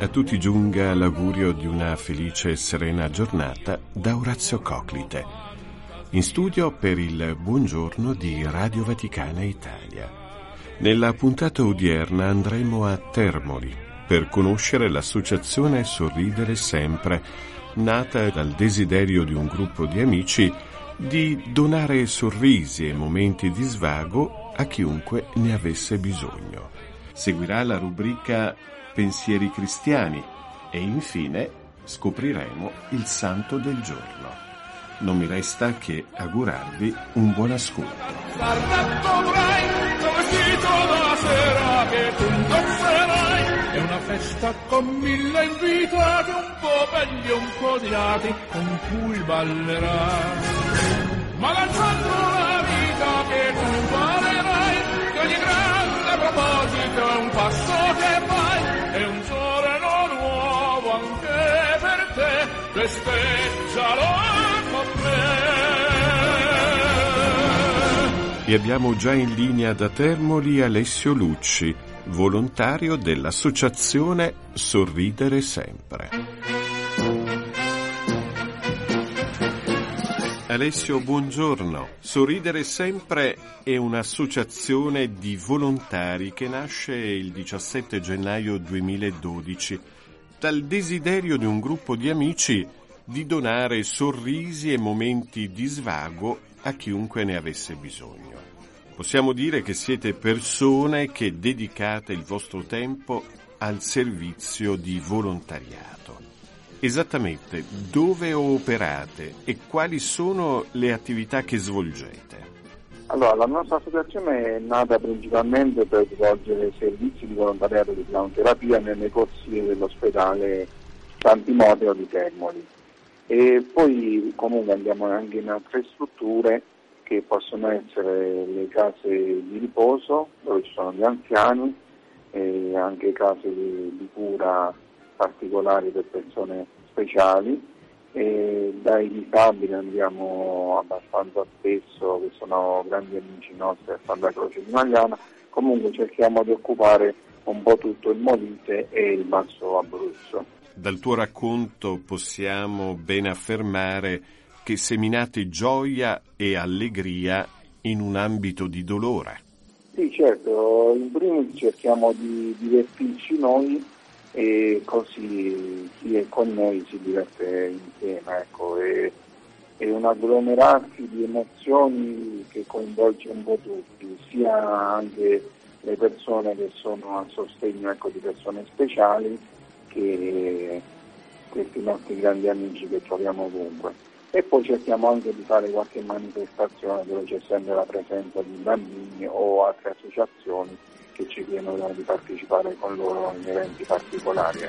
A tutti giunga l'augurio di una felice e serena giornata da Orazio Coclite. In studio per il buongiorno di Radio Vaticana Italia. Nella puntata odierna andremo a Termoli per conoscere l'associazione Sorridere Sempre, nata dal desiderio di un gruppo di amici di donare sorrisi e momenti di svago a chiunque ne avesse bisogno. Seguirà la rubrica pensieri cristiani e infine scopriremo il santo del giorno. Non mi resta che augurarvi un buon ascolto. È una festa con mille invitati, un po' belli un po' diati, con cui ballerai. Ma lanciando la vita che tu valerai, che ogni grande proposito è un passo che fai, festeggialo con me. E abbiamo già in linea da Termoli Alessio Lucci, volontario dell'associazione Sorridere Sempre. Alessio, buongiorno. Sorridere Sempre è un'associazione di volontari che nasce il 17 gennaio 2012 dal desiderio di un gruppo di amici di donare sorrisi e momenti di svago a chiunque ne avesse bisogno. Possiamo dire che siete persone che dedicate il vostro tempo al servizio di volontariato. Esattamente dove operate e quali sono le attività che svolgete? Allora, la nostra associazione è nata principalmente per svolgere servizi di volontariato di clownterapia nelle corsie dell'ospedale San Timoteo di Termoli. E poi comunque andiamo anche in altre strutture che possono essere le case di riposo dove ci sono gli anziani e anche case di, di cura particolari per persone speciali e dai disabili andiamo abbastanza spesso che sono grandi amici nostri a Santa Croce di Magliana comunque cerchiamo di occupare un po' tutto il Molise e il Basso Abruzzo dal tuo racconto possiamo ben affermare che seminate gioia e allegria in un ambito di dolore. Sì, certo, in primis cerchiamo di divertirci noi e così chi è con noi si diverte insieme, ecco, è, è un agglomerarsi di emozioni che coinvolge un po' tutti, sia anche le persone che sono a sostegno ecco, di persone speciali che questi nostri grandi amici che troviamo ovunque. E poi cerchiamo anche di fare qualche manifestazione dove c'è sempre la presenza di bambini o altre associazioni che ci chiedono di partecipare con loro in eventi particolari.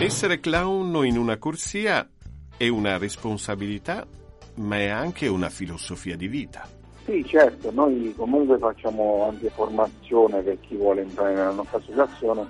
Essere clown in una corsia è una responsabilità, ma è anche una filosofia di vita. Sì, certo, noi comunque facciamo anche formazione per chi vuole entrare nella nostra associazione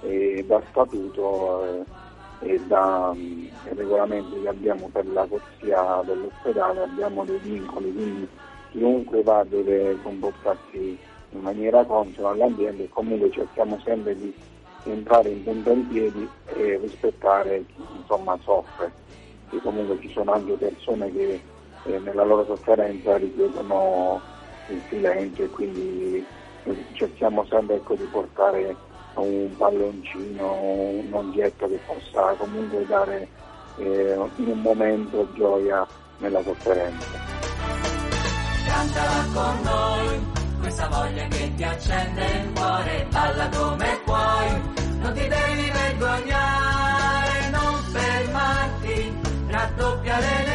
e da statuto eh, e dai regolamenti che abbiamo per la corsia dell'ospedale abbiamo dei vincoli, quindi chiunque va deve comportarsi in maniera consona all'ambiente e comunque cerchiamo sempre di entrare in punta in piedi e rispettare chi insomma, soffre, che comunque ci sono anche persone che eh, nella loro sofferenza richiedono il silenzio e quindi cerchiamo sempre ecco, di portare un palloncino, un oggetto che possa comunque dare eh, in un momento gioia nella sofferenza. Cantala con noi, questa voglia che ti accende il cuore, balla come puoi, non ti devi vergognare, non fermarti, raddoppia l'energia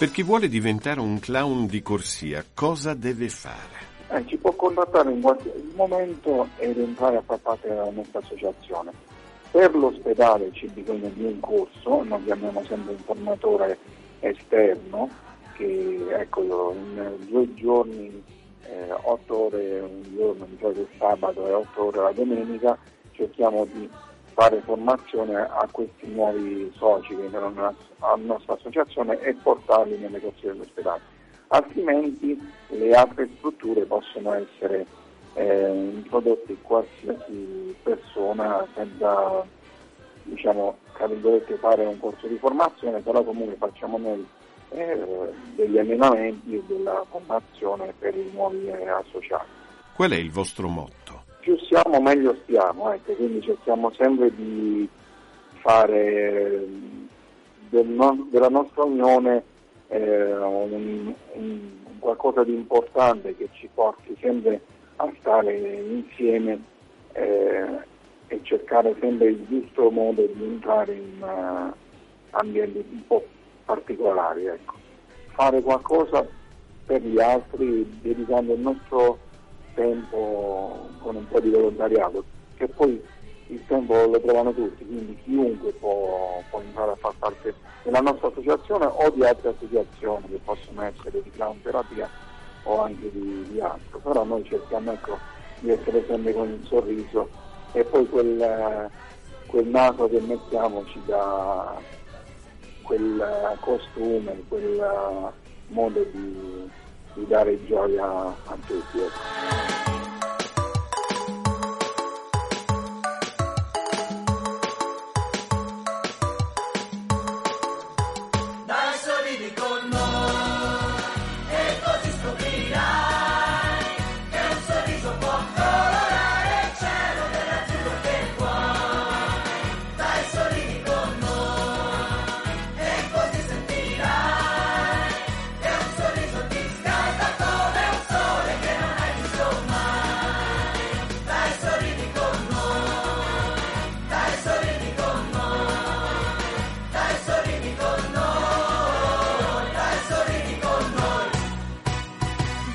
Per chi vuole diventare un clown di corsia, cosa deve fare? Eh, ci può contattare in qualsiasi momento ed entrare a far parte della nostra associazione. Per l'ospedale c'è bisogno di un corso, noi chiamiamo sempre un formatore esterno che ecco, in due giorni, eh, otto ore un giorno, di solito il sabato e otto ore la domenica, cerchiamo di fare formazione a questi nuovi soci che nella alla nostra associazione e portarli nelle corsie dell'ospedale altrimenti le altre strutture possono essere eh, introdotte qualsiasi persona senza diciamo fare un corso di formazione, però comunque facciamo noi eh, degli allenamenti e della formazione per i nuovi eh, associati. Qual è il vostro motto? Più siamo meglio stiamo, ecco, quindi cerchiamo sempre di fare del no- della nostra unione eh, un, un qualcosa di importante che ci porti sempre a stare insieme eh, e cercare sempre il giusto modo di entrare in uh, ambienti un po' particolari. Ecco. Fare qualcosa per gli altri dedicando il nostro tempo con un po' di volontariato, che poi il tempo lo trovano tutti, quindi chiunque può, può entrare a far parte della nostra associazione o di altre associazioni che possono essere di clown terapia o anche di, di altro, però noi cerchiamo ecco, di essere sempre con il sorriso e poi quel, quel naso che mettiamo ci dà quel costume, quel modo di, di dare gioia a tutti.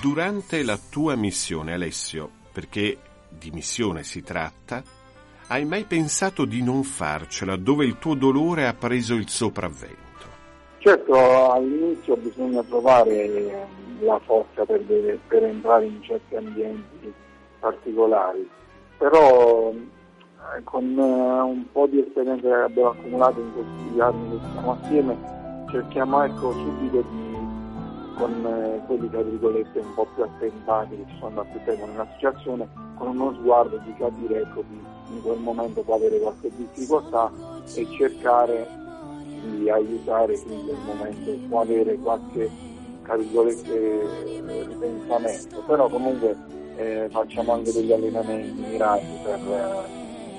Durante la tua missione, Alessio, perché di missione si tratta, hai mai pensato di non farcela dove il tuo dolore ha preso il sopravvento? Certo, all'inizio bisogna trovare la forza per, per entrare in certi ambienti particolari, però eh, con eh, un po' di esperienza che abbiamo accumulato in questi anni che stiamo assieme cerchiamo ecco, subito di con eh, quelli tra virgolette un po' più attentati che ci sono da più tempo nell'associazione, con uno sguardo di capire ecco, in quel momento può avere qualche difficoltà e cercare di aiutare chi in quel momento può avere qualche tra virgolette ripensamento, però comunque eh, facciamo anche degli allenamenti mirati per,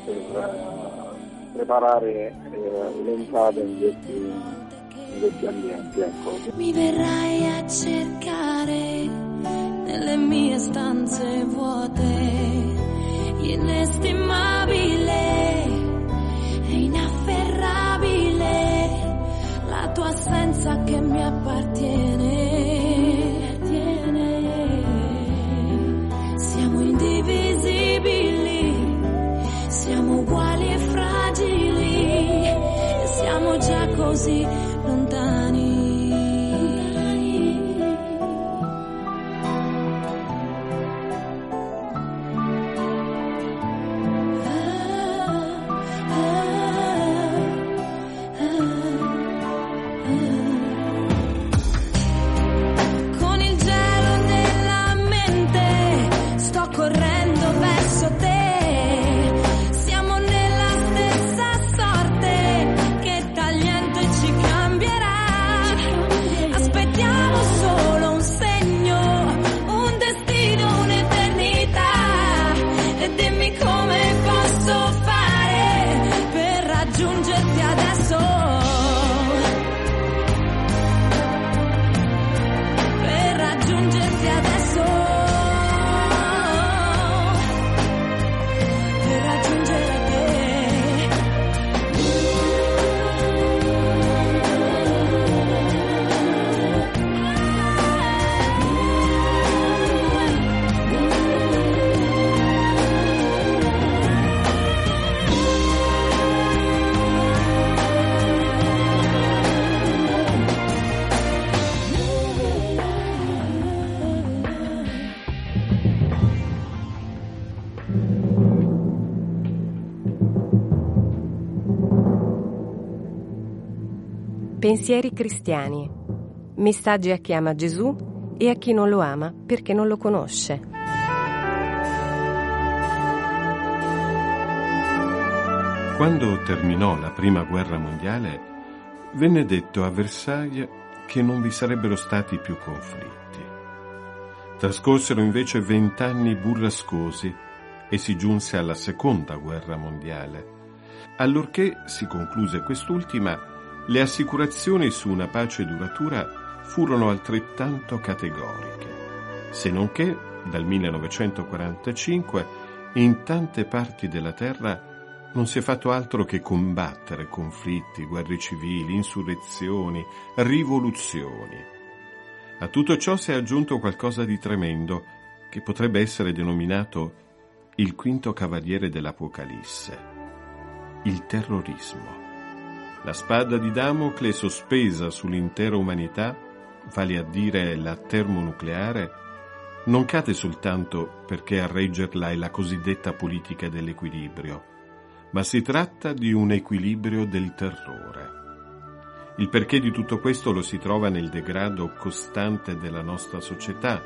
per eh, preparare eh, l'entrata in questi, questi ambienti. Ecco. Mi verrai a cercare nelle mie stanze vuote, inestimabile e inafferrabile, la tua assenza che mi appartiene. Siamo indivisibili, siamo uguali e fragili, siamo già così Dani. Pensieri cristiani. Messaggi a chi ama Gesù e a chi non lo ama perché non lo conosce. Quando terminò la prima guerra mondiale, venne detto a Versailles che non vi sarebbero stati più conflitti. Trascorsero invece vent'anni burrascosi e si giunse alla seconda guerra mondiale. Allorché si concluse quest'ultima, le assicurazioni su una pace duratura furono altrettanto categoriche, se non che dal 1945 in tante parti della terra non si è fatto altro che combattere conflitti, guerre civili, insurrezioni, rivoluzioni. A tutto ciò si è aggiunto qualcosa di tremendo che potrebbe essere denominato il quinto cavaliere dell'Apocalisse, il terrorismo. La spada di Damocle sospesa sull'intera umanità, vale a dire la termonucleare, non cade soltanto perché a reggerla è la cosiddetta politica dell'equilibrio, ma si tratta di un equilibrio del terrore. Il perché di tutto questo lo si trova nel degrado costante della nostra società.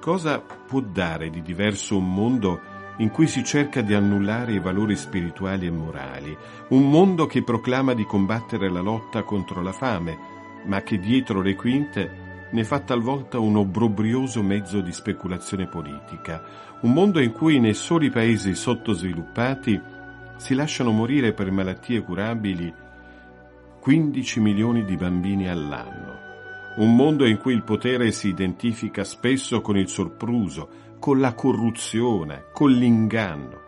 Cosa può dare di diverso un mondo in cui si cerca di annullare i valori spirituali e morali, un mondo che proclama di combattere la lotta contro la fame, ma che dietro le quinte ne fa talvolta un obbrobrioso mezzo di speculazione politica, un mondo in cui nei soli paesi sottosviluppati si lasciano morire per malattie curabili 15 milioni di bambini all'anno. Un mondo in cui il potere si identifica spesso con il sorpruso, con la corruzione, con l'inganno.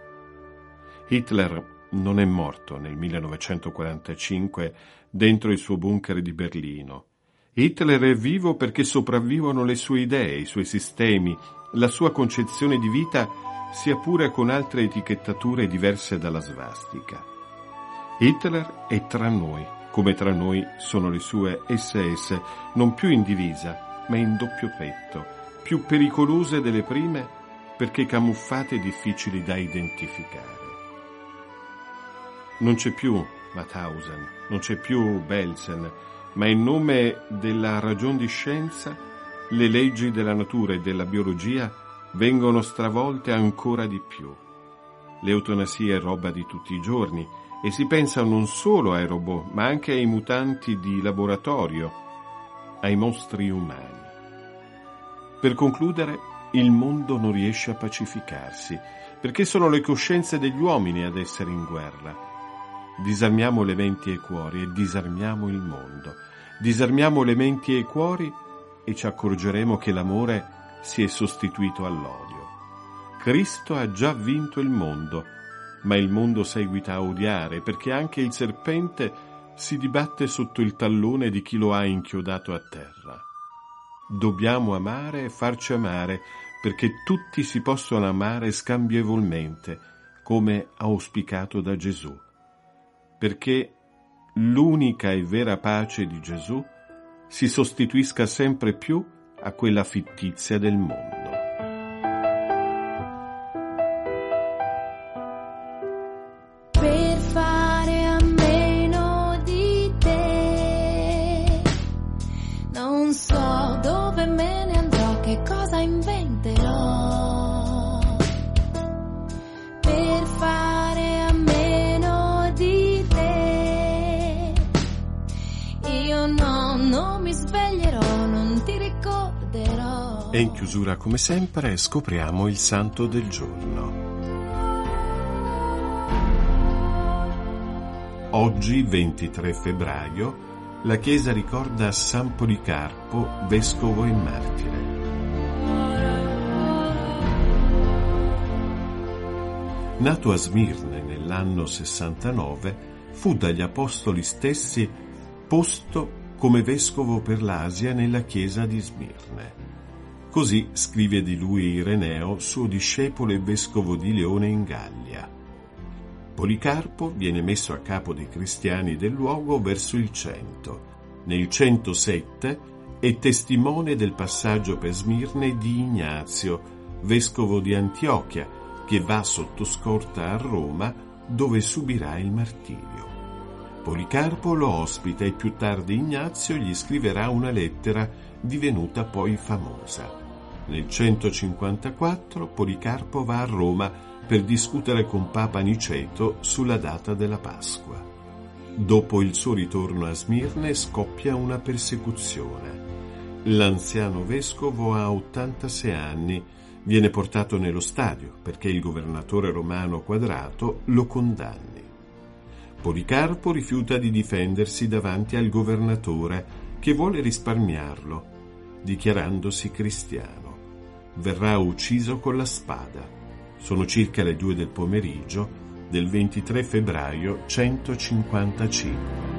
Hitler non è morto nel 1945 dentro il suo bunker di Berlino. Hitler è vivo perché sopravvivono le sue idee, i suoi sistemi, la sua concezione di vita, sia pure con altre etichettature diverse dalla svastica. Hitler è tra noi, come tra noi sono le sue SS, non più in divisa, ma in doppio petto, più pericolose delle prime perché camuffate e difficili da identificare. Non c'è più Mauthausen, non c'è più Belsen, ma in nome della ragion di scienza le leggi della natura e della biologia vengono stravolte ancora di più. L'eutanasia è roba di tutti i giorni e si pensa non solo ai robot, ma anche ai mutanti di laboratorio, ai mostri umani. Per concludere, il mondo non riesce a pacificarsi, perché sono le coscienze degli uomini ad essere in guerra. Disarmiamo le menti e i cuori e disarmiamo il mondo. Disarmiamo le menti e i cuori e ci accorgeremo che l'amore si è sostituito all'odio. Cristo ha già vinto il mondo, ma il mondo seguita a odiare perché anche il serpente si dibatte sotto il tallone di chi lo ha inchiodato a terra. Dobbiamo amare e farci amare perché tutti si possono amare scambievolmente, come auspicato da Gesù. Perché l'unica e vera pace di Gesù si sostituisca sempre più a quella fittizia del mondo. E in chiusura, come sempre, scopriamo il santo del giorno. Oggi, 23 febbraio, la Chiesa ricorda San Policarpo, vescovo e martire. Nato a Smirne nell'anno 69, fu dagli apostoli stessi posto come vescovo per l'Asia nella chiesa di Smirne. Così scrive di lui Ireneo, suo discepolo e vescovo di Leone in Gallia. Policarpo viene messo a capo dei cristiani del luogo verso il 100. Nel 107 è testimone del passaggio per Smirne di Ignazio, vescovo di Antiochia, che va sotto scorta a Roma dove subirà il martirio. Policarpo lo ospita e più tardi Ignazio gli scriverà una lettera divenuta poi famosa. Nel 154 Policarpo va a Roma per discutere con Papa Niceto sulla data della Pasqua. Dopo il suo ritorno a Smirne scoppia una persecuzione. L'anziano vescovo ha 86 anni, viene portato nello stadio perché il governatore romano Quadrato lo condanni. Policarpo rifiuta di difendersi davanti al governatore che vuole risparmiarlo, dichiarandosi cristiano. Verrà ucciso con la spada. Sono circa le due del pomeriggio del 23 febbraio 155.